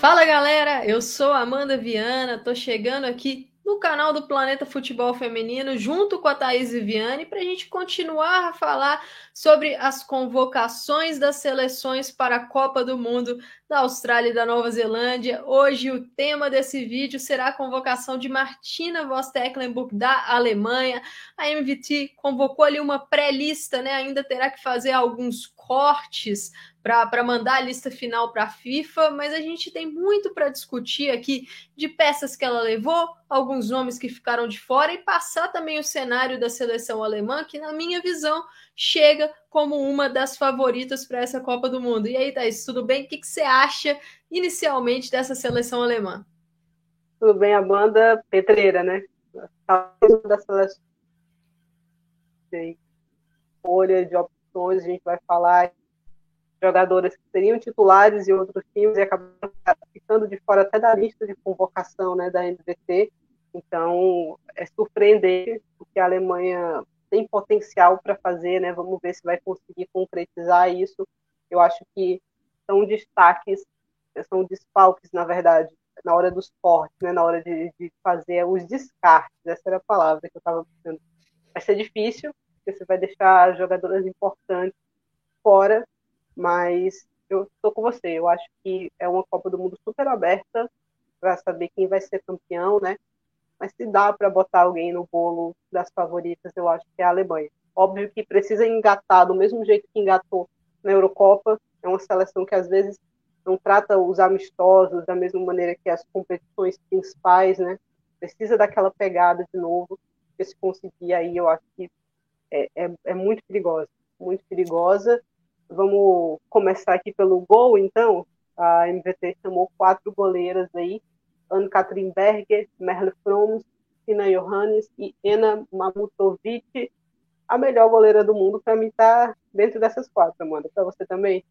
Fala galera, eu sou Amanda Viana, tô chegando aqui no canal do Planeta Futebol Feminino, junto com a Thaís Viviane, para a gente continuar a falar sobre as convocações das seleções para a Copa do Mundo da Austrália e da Nova Zelândia. Hoje o tema desse vídeo será a convocação de Martina Voss Tecklenburg da Alemanha. A MVT convocou ali uma pré-lista, né? Ainda terá que fazer alguns cortes para mandar a lista final para a FIFA, mas a gente tem muito para discutir aqui de peças que ela levou, alguns nomes que ficaram de fora e passar também o cenário da seleção alemã, que na minha visão chega como uma das favoritas para essa Copa do Mundo. E aí, Thaís, tudo bem? O que, que você acha inicialmente dessa seleção alemã? Tudo bem, a banda Petreira, né? Da seleção. Folha de opções, a gente vai falar jogadoras que seriam titulares em outros times e acabaram ficando de fora até da lista de convocação né, da NBT. Então, é surpreendente o que a Alemanha tem potencial para fazer, né? Vamos ver se vai conseguir concretizar isso. Eu acho que são destaques, são desfalques, na verdade, na hora dos cortes, né? Na hora de, de fazer os descartes. Essa era a palavra que eu estava pensando. Vai ser difícil, porque você vai deixar jogadoras importantes fora mas eu estou com você. Eu acho que é uma Copa do Mundo super aberta para saber quem vai ser campeão, né? Mas se dá para botar alguém no bolo das favoritas, eu acho que é a Alemanha. Óbvio que precisa engatar do mesmo jeito que engatou na Eurocopa. É uma seleção que às vezes não trata os amistosos da mesma maneira que as competições principais, né? Precisa daquela pegada de novo. Porque se conseguir aí, eu acho que é, é, é muito perigosa. Muito perigosa. Vamos começar aqui pelo gol, então. A MVT chamou quatro goleiras aí: Anne-Katrin Berger, Merle Froms, Tina Johannes e Ena Mamutovic. A melhor goleira do mundo, para mim, está dentro dessas quatro, Amanda. Para você também?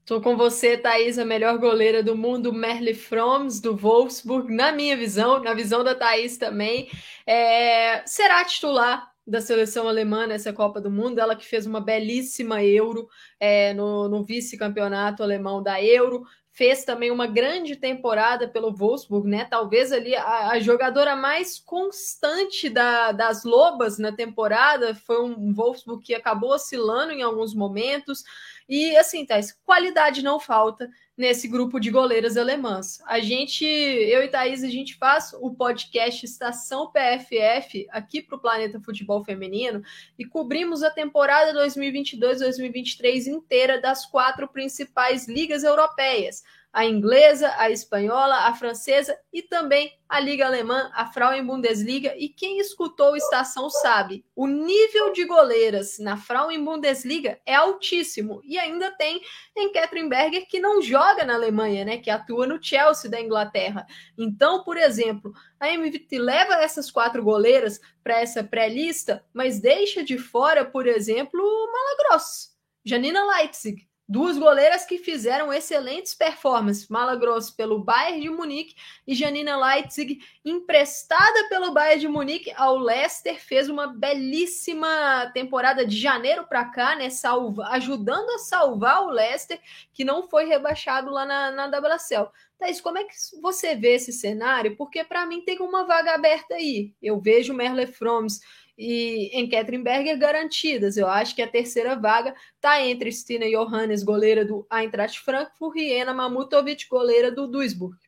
Estou com você, Thaís, a melhor goleira do mundo, Merle Froms, do Wolfsburg, na minha visão, na visão da Thaís também. É, será titular da seleção alemã nessa Copa do Mundo, ela que fez uma belíssima Euro é, no, no vice-campeonato alemão da Euro, fez também uma grande temporada pelo Wolfsburg, né? Talvez ali a, a jogadora mais constante da, das Lobas na temporada foi um Wolfsburg que acabou oscilando em alguns momentos. E assim, Thais, qualidade não falta nesse grupo de goleiras alemãs. A gente, eu e Thaís, a gente faz o podcast Estação PFF aqui para o Planeta Futebol Feminino e cobrimos a temporada 2022-2023 inteira das quatro principais ligas europeias a inglesa, a espanhola, a francesa e também a Liga Alemã, a Frauen Bundesliga. E quem escutou Estação sabe, o nível de goleiras na Frauen Bundesliga é altíssimo. E ainda tem em Catherine Berger, que não joga na Alemanha, né? Que atua no Chelsea da Inglaterra. Então, por exemplo, a MVT leva essas quatro goleiras para essa pré-lista, mas deixa de fora, por exemplo, Malagross, Janina Leipzig, Duas goleiras que fizeram excelentes performances. Mala Gross pelo Bayern de Munique e Janina Leitzig, emprestada pelo Bayern de Munique ao Leicester, fez uma belíssima temporada de janeiro para cá, né? Salva, ajudando a salvar o Leicester, que não foi rebaixado lá na, na WSL. Thaís, como é que você vê esse cenário? Porque para mim tem uma vaga aberta aí. Eu vejo Merle Froms e em Berger garantidas. Eu acho que a terceira vaga está entre Stina Johannes, goleira do Eintracht Frankfurt, e Ena Mamutovic, goleira do Duisburg.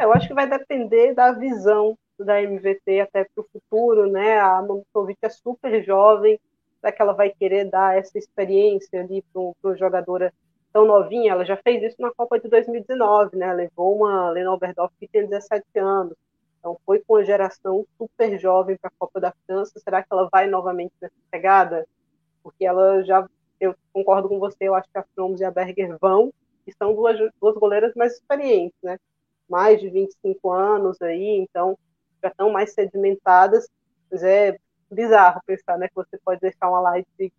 É, eu acho que vai depender da visão da MVT até para o futuro, né? A Mamutovic é super jovem, será que ela vai querer dar essa experiência ali para uma jogadora tão novinha? Ela já fez isso na Copa de 2019, né? Levou uma Lena Oberdorf que tem 17 anos então, foi com a geração super jovem para a Copa da França. Será que ela vai novamente nessa pegada? Porque ela já, eu concordo com você, eu acho que a Froms e a Berger vão, e são duas, duas goleiras mais experientes, né? Mais de 25 anos aí, então já estão mais sedimentadas. Mas é bizarro pensar, né? Que você pode deixar uma live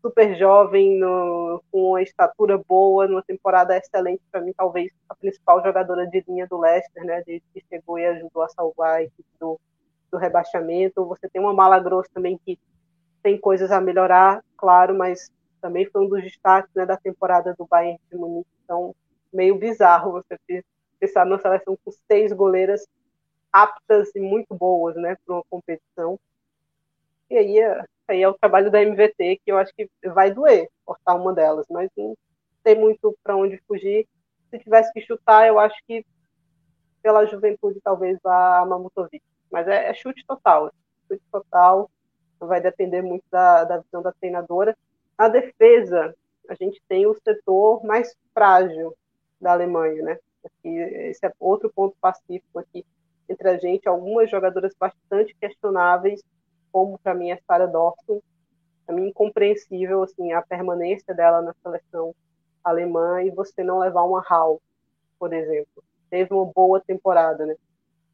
super jovem, no, com uma estatura boa, numa temporada excelente, para mim, talvez a principal jogadora de linha do Leicester, né, desde que chegou e ajudou a salvar a equipe do, do rebaixamento. Você tem uma mala grossa também que tem coisas a melhorar, claro, mas também foi um dos destaques né, da temporada do Bayern de Munique. Então, meio bizarro você pensar numa seleção com seis goleiras aptas e muito boas, né, para uma competição. E aí, é, aí é o trabalho da MVT que eu acho que vai doer cortar uma delas, mas não tem muito para onde fugir. Se tivesse que chutar, eu acho que pela juventude talvez a Mamutovic. Mas é, é chute total, chute total. Vai depender muito da, da visão da treinadora. A defesa, a gente tem o setor mais frágil da Alemanha, né? Aqui, esse é outro ponto pacífico aqui entre a gente, algumas jogadoras bastante questionáveis, como para mim a Sarah Dawson, para mim incompreensível assim a permanência dela na seleção alemã e você não levar uma Hall, por exemplo. Teve uma boa temporada, né?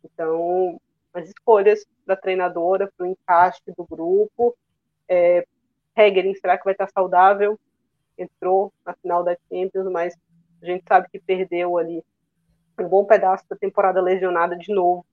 Então, as escolhas da treinadora para o encaixe do grupo, é, será que vai estar saudável? Entrou na final da Champions, mas a gente sabe que perdeu ali um bom pedaço da temporada lesionada de novo.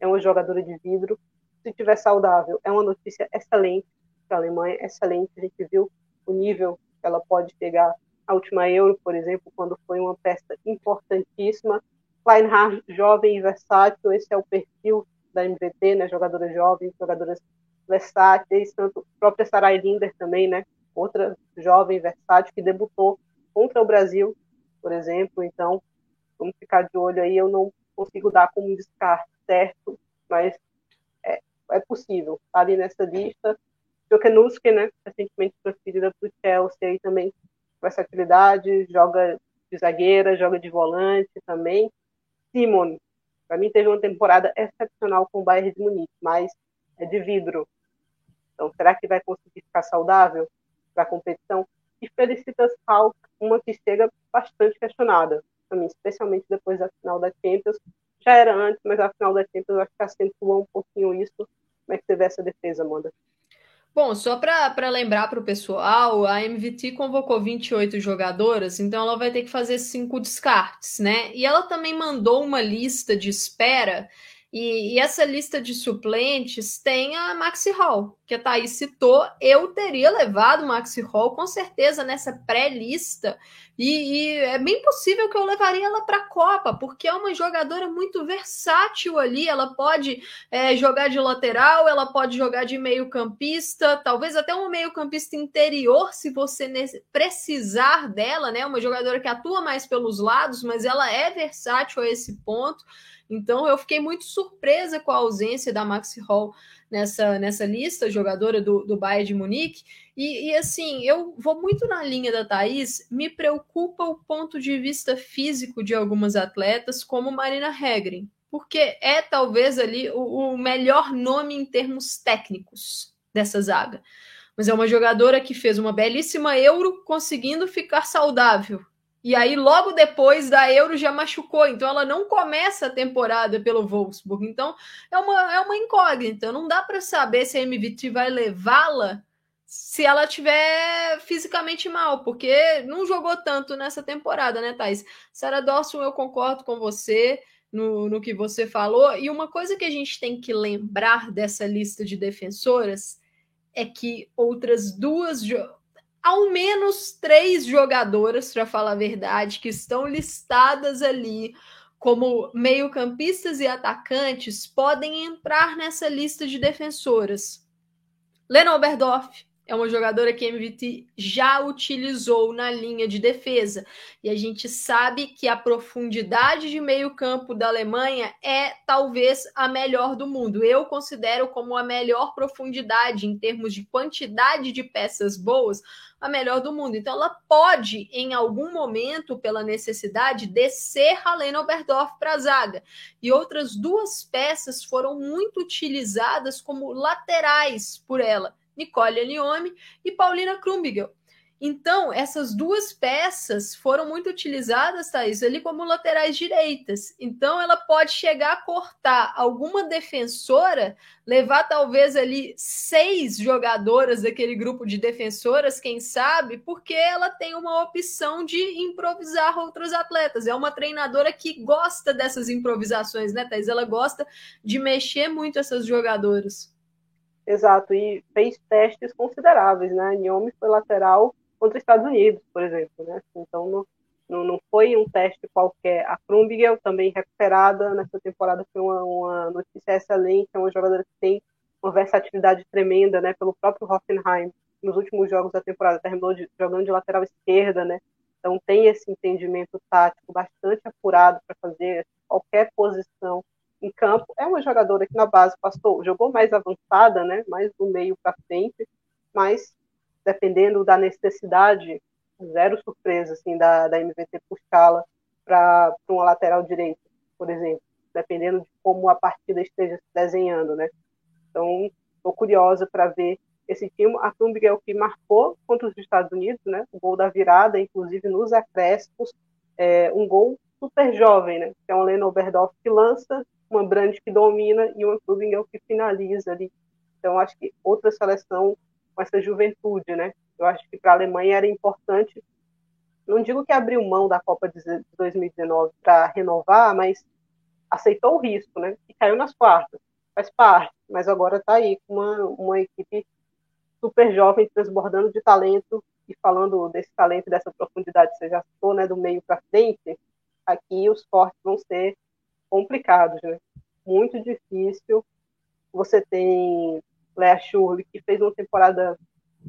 É uma jogadora de vidro. Se tiver saudável, é uma notícia excelente para a Alemanha, excelente. A gente viu o nível que ela pode pegar a última Euro, por exemplo, quando foi uma peça importantíssima. Kleinhardt, jovem e versátil, esse é o perfil da MVT, né? Jogadoras jovens, jogadoras versáteis, tanto a própria Sarai Linder também, né? Outra jovem versátil que debutou contra o Brasil, por exemplo. Então, vamos ficar de olho aí. Eu não consigo dar como descarte certo, mas é, possível. Está ali nessa lista. Jokenuski, né? Recentemente transferida para o Chelsea aí também. Versatilidade, joga de zagueira, joga de volante também. Simon, para mim teve uma temporada excepcional com o Bayern de Munique, mas é de vidro. Então, será que vai conseguir ficar saudável para a competição? E Felicitas Falk, uma que chega bastante questionada, para mim, especialmente depois da final da Champions. Já era antes, mas a final da Champions acho que acentua um pouquinho isso. Como é que vê essa defesa, Amanda? Bom, só para lembrar para o pessoal, a MVT convocou 28 jogadoras, então ela vai ter que fazer cinco descartes, né? E ela também mandou uma lista de espera e, e, essa lista de suplentes tem a Maxi Hall, que a Thaís citou. Eu teria levado Maxi Hall com certeza nessa pré-lista, e, e, é bem possível que eu levaria ela para a Copa, porque é uma jogadora muito versátil ali. Ela pode é, jogar de lateral, ela pode jogar de meio-campista, talvez até um meio-campista interior, se você precisar dela, né? Uma jogadora que atua mais pelos lados, mas ela é versátil a esse ponto. Então eu fiquei muito surpresa com a ausência da Maxi Hall nessa, nessa lista, jogadora do, do Bayern de Munique. E, e, assim, eu vou muito na linha da Thaís, me preocupa o ponto de vista físico de algumas atletas, como Marina Hegren, porque é talvez ali o, o melhor nome em termos técnicos dessa zaga. Mas é uma jogadora que fez uma belíssima Euro conseguindo ficar saudável e aí, logo depois da Euro, já machucou. Então, ela não começa a temporada pelo Wolfsburg. Então, é uma, é uma incógnita. Não dá para saber se a MVT vai levá-la se ela tiver fisicamente mal, porque não jogou tanto nessa temporada, né, Thais? Sarah Dawson, eu concordo com você no, no que você falou. E uma coisa que a gente tem que lembrar dessa lista de defensoras é que outras duas ao menos três jogadoras, para falar a verdade, que estão listadas ali como meio-campistas e atacantes, podem entrar nessa lista de defensoras. Lena Oberdorf, é uma jogadora que a MVT já utilizou na linha de defesa. E a gente sabe que a profundidade de meio-campo da Alemanha é talvez a melhor do mundo. Eu considero como a melhor profundidade em termos de quantidade de peças boas, a melhor do mundo. Então ela pode, em algum momento, pela necessidade, descer a Lena Oberdorf para a zaga. E outras duas peças foram muito utilizadas como laterais por ela Nicole Aniome e Paulina Krumbiegel. Então, essas duas peças foram muito utilizadas, Thaís, ali como laterais direitas. Então, ela pode chegar a cortar alguma defensora, levar talvez ali seis jogadoras daquele grupo de defensoras, quem sabe, porque ela tem uma opção de improvisar outros atletas. É uma treinadora que gosta dessas improvisações, né, Thaís? Ela gosta de mexer muito essas jogadoras. Exato, e fez testes consideráveis, né? Niomi foi lateral contra os Estados Unidos, por exemplo, né? Então não, não, não foi um teste qualquer. A Krumbigel também recuperada nessa temporada foi uma, uma notícia excelente, é uma jogadora que tem uma versatilidade tremenda, né, pelo próprio Hoffenheim. Nos últimos jogos da temporada terminou de, jogando de lateral esquerda, né? Então tem esse entendimento tático bastante apurado para fazer qualquer posição em campo. É uma jogadora que na base passou, jogou mais avançada, né? Mais do meio para frente, mas dependendo da necessidade, zero surpresa assim da, da MVT puxá-la para uma lateral direita, por exemplo, dependendo de como a partida esteja se desenhando, né? Então, estou curiosa para ver esse time. A Tumbigel que marcou contra os Estados Unidos, né? O gol da virada, inclusive nos acréscimos, é, um gol super jovem, né? É uma Lena Oberdorf que lança, uma Brand que domina e uma Tumbigel que finaliza ali. Então, acho que outra seleção com essa juventude, né? Eu acho que para a Alemanha era importante, não digo que abriu mão da Copa de 2019 para renovar, mas aceitou o risco, né? E caiu nas quartas, faz parte, mas agora está aí com uma, uma equipe super jovem, transbordando de talento e falando desse talento, dessa profundidade que você já né? Do meio para frente, aqui os cortes vão ser complicados, né? Muito difícil. Você tem Lea Shurley, que fez uma temporada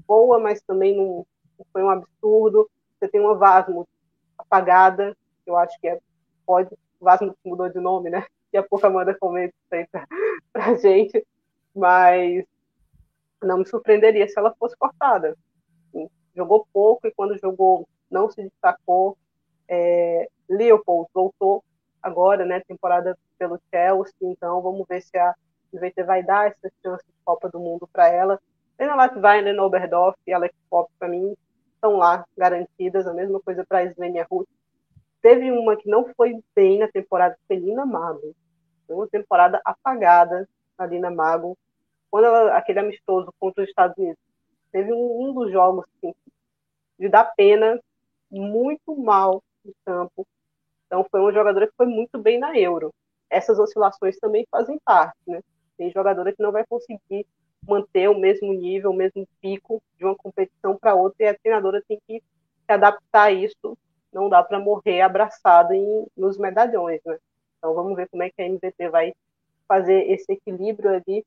boa, mas também não, foi um absurdo. Você tem uma Vasmo apagada, eu acho que é, pode, Vasmo mudou de nome, né? E a pouco Amanda comenta isso aí pra, pra gente, mas não me surpreenderia se ela fosse cortada. jogou pouco e quando jogou não se destacou. É, Leopold voltou agora, né, temporada pelo Chelsea, então vamos ver se a IVT vai dar essa chance de Copa do Mundo para ela. Lena Latvain, Lena Oberdorf e Alex Pop, para mim, estão lá garantidas. A mesma coisa para a Svenja Ruth. Teve uma que não foi bem na temporada, foi Lina Mago. Foi uma temporada apagada a Lina Mago. Quando ela, aquele amistoso contra os Estados Unidos, teve um, um dos jogos assim, de dar pena, muito mal no campo. Então, foi uma jogadora que foi muito bem na Euro. Essas oscilações também fazem parte, né? Tem jogadora que não vai conseguir manter o mesmo nível, o mesmo pico de uma competição para outra, e a treinadora tem que se adaptar a isso. Não dá para morrer abraçada em, nos medalhões, né? Então vamos ver como é que a MVT vai fazer esse equilíbrio ali.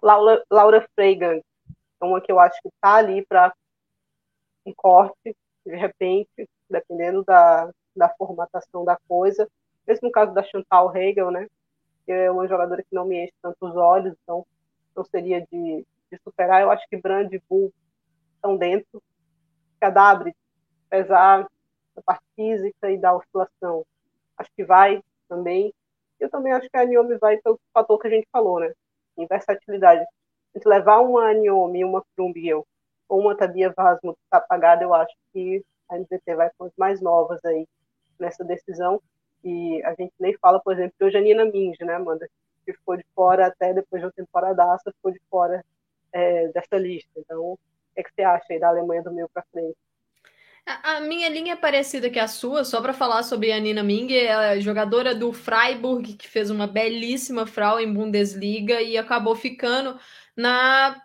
Laura, Laura Freigang, é uma que eu acho que está ali para um corte, de repente, dependendo da, da formatação da coisa. Mesmo no caso da Chantal Hegel, né? é uma jogadora que não me enche tanto os olhos, então não seria de, de superar. Eu acho que Brand e Bull estão dentro. Cadabre, apesar da parte física e da oscilação, acho que vai também. Eu também acho que a Niomi vai pelo fator que a gente falou, né? Em versatilidade. A gente levar uma Niomi, uma Krumbiel ou uma Tabia Vasmo que está apagada, eu acho que a NZT vai com as mais novas aí nessa decisão. E a gente nem fala, por exemplo, de Janina Minge, né, Amanda? Que ficou de fora até depois de uma temporada, ficou de fora é, dessa lista. Então, o que, é que você acha aí da Alemanha do meio para frente? A minha linha é parecida que a sua, só para falar sobre a Nina Ming, ela é jogadora do Freiburg, que fez uma belíssima Frau em Bundesliga e acabou ficando na,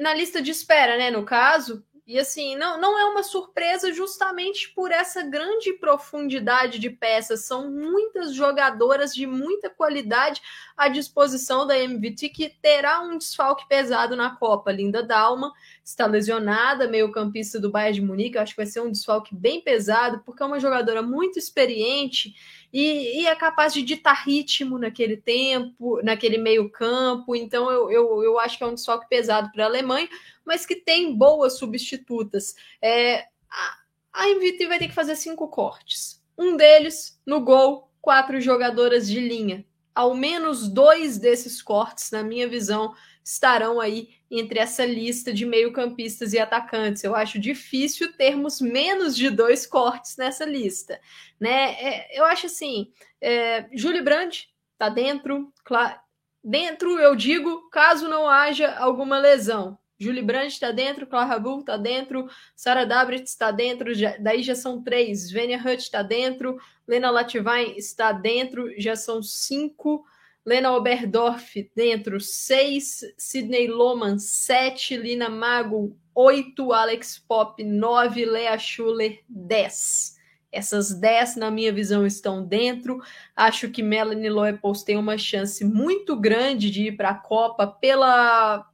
na lista de espera, né? No caso, e assim, não, não é uma surpresa justamente por essa grande profundidade de peças. São muitas jogadoras de muita qualidade à disposição da MVT que terá um desfalque pesado na Copa. Linda Dalma está lesionada, meio-campista do Bayern de Munique. Eu acho que vai ser um desfalque bem pesado, porque é uma jogadora muito experiente e, e, é capaz de ditar ritmo naquele tempo, naquele meio campo. Então eu, eu, eu acho que é um desfalque pesado para a Alemanha, mas que tem boas substitutas. É, a, a MVT vai ter que fazer cinco cortes. Um deles no gol, quatro jogadoras de linha. Ao menos dois desses cortes, na minha visão, estarão aí entre essa lista de meio-campistas e atacantes. Eu acho difícil termos menos de dois cortes nessa lista, né? É, eu acho assim, é, Júlio Brandt tá dentro, claro, dentro eu digo, caso não haja alguma lesão. Julie Brandt está dentro, Clara Bull está dentro, Sarah Dabrit está dentro, já, daí já são três, Venia Hutt está dentro, Lena Latvain está dentro, já são cinco, Lena Oberdorf dentro, 6. Sidney Loman, 7. Lina Mago, 8. Alex Pop, 9. Lea Schuller, 10. Essas 10, na minha visão, estão dentro. Acho que Melanie Loepos tem uma chance muito grande de ir para a Copa pela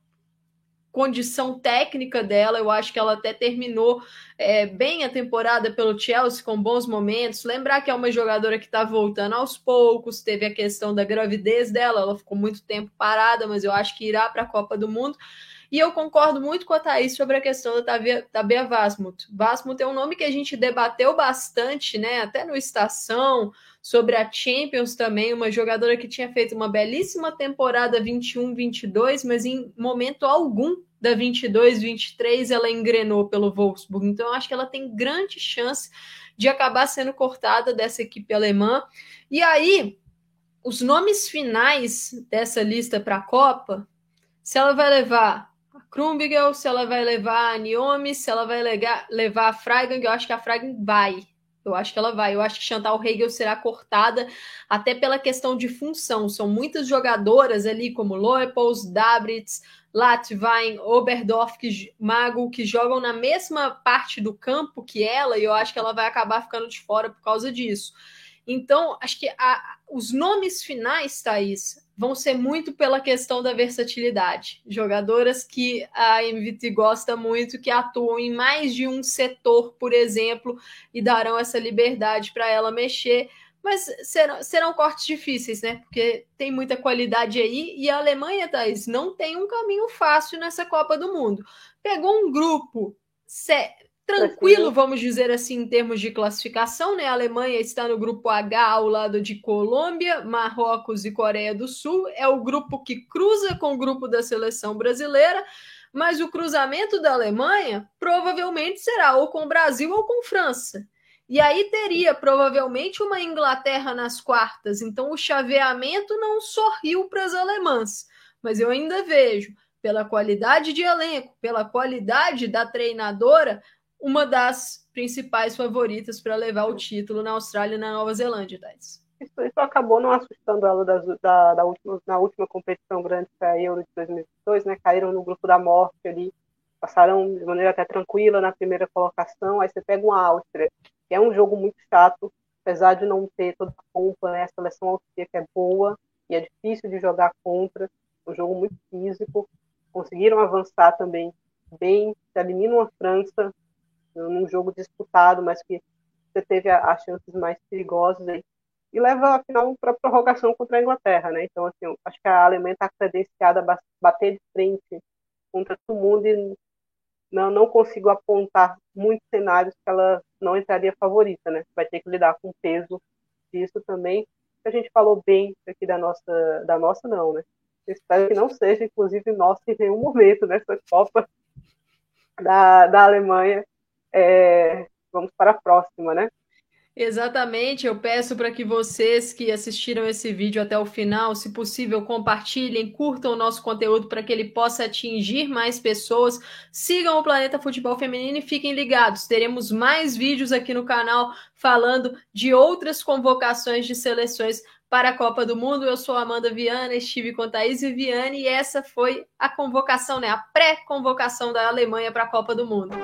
condição técnica dela. Eu acho que ela até terminou é, bem a temporada pelo Chelsea, com bons momentos. Lembrar que é uma jogadora que está voltando aos poucos, teve a questão da gravidez dela, ela ficou muito tempo parada, mas eu acho que irá para a Copa do Mundo. E eu concordo muito com a Thaís sobre a questão da Tabea Vasmut. Vasmut é um nome que a gente debateu bastante, né? Até no Estação, sobre a Champions também, uma jogadora que tinha feito uma belíssima temporada 21-22, mas em momento algum da 22-23 ela engrenou pelo Wolfsburg. Então eu acho que ela tem grande chance de acabar sendo cortada dessa equipe alemã. E aí, os nomes finais dessa lista para a Copa, se ela vai levar Krumbigel, se ela vai levar a Niomi, se ela vai levar a Freigang, eu acho que a Freigang vai. Eu acho que ela vai. Eu acho que Chantal Hegel será cortada até pela questão de função. São muitas jogadoras ali, como Loepos, Dabritz, Latvain, Oberdorf, que, Mago, que jogam na mesma parte do campo que ela, e eu acho que ela vai acabar ficando de fora por causa disso. Então, acho que a, os nomes finais, Thaís, vão ser muito pela questão da versatilidade. Jogadoras que a MVT gosta muito, que atuam em mais de um setor, por exemplo, e darão essa liberdade para ela mexer. Mas serão, serão cortes difíceis, né? Porque tem muita qualidade aí. E a Alemanha, Thaís, não tem um caminho fácil nessa Copa do Mundo. Pegou um grupo tranquilo, vamos dizer assim, em termos de classificação, né? A Alemanha está no grupo H ao lado de Colômbia, Marrocos e Coreia do Sul. É o grupo que cruza com o grupo da seleção brasileira, mas o cruzamento da Alemanha provavelmente será ou com o Brasil ou com França. E aí teria provavelmente uma Inglaterra nas quartas. Então o chaveamento não sorriu para as alemãs. Mas eu ainda vejo, pela qualidade de elenco, pela qualidade da treinadora, uma das principais favoritas para levar o título na Austrália e na Nova Zelândia, Thais. Isso, isso acabou não assustando ela das, da, da última, na última competição grande que a Euro de 2022, né? Caíram no grupo da morte ali, passaram de maneira até tranquila na primeira colocação. Aí você pega uma Áustria, é um jogo muito chato, apesar de não ter toda a pompa, né? A seleção austríaca é boa e é difícil de jogar contra, um jogo muito físico. Conseguiram avançar também bem, eliminam a França, num jogo disputado, mas que você teve as chances mais perigosas aí, e leva a final para prorrogação contra a Inglaterra, né? Então, assim, acho que a Alemanha está credenciada a bater de frente contra todo mundo e não, não consigo apontar muitos cenários que ela não entraria favorita, né? Vai ter que lidar com o peso disso também. A gente falou bem aqui da nossa, da nossa não, né? espero que não seja, inclusive, nossa em nenhum momento nessa Copa da, da Alemanha é, vamos para a próxima, né? Exatamente, eu peço para que vocês que assistiram esse vídeo até o final, se possível, compartilhem, curtam o nosso conteúdo para que ele possa atingir mais pessoas. Sigam o Planeta Futebol Feminino e fiquem ligados. Teremos mais vídeos aqui no canal falando de outras convocações de seleções para a Copa do Mundo. Eu sou Amanda Viana, estive com Thaís Viviane e essa foi a convocação, né? A pré-convocação da Alemanha para a Copa do Mundo.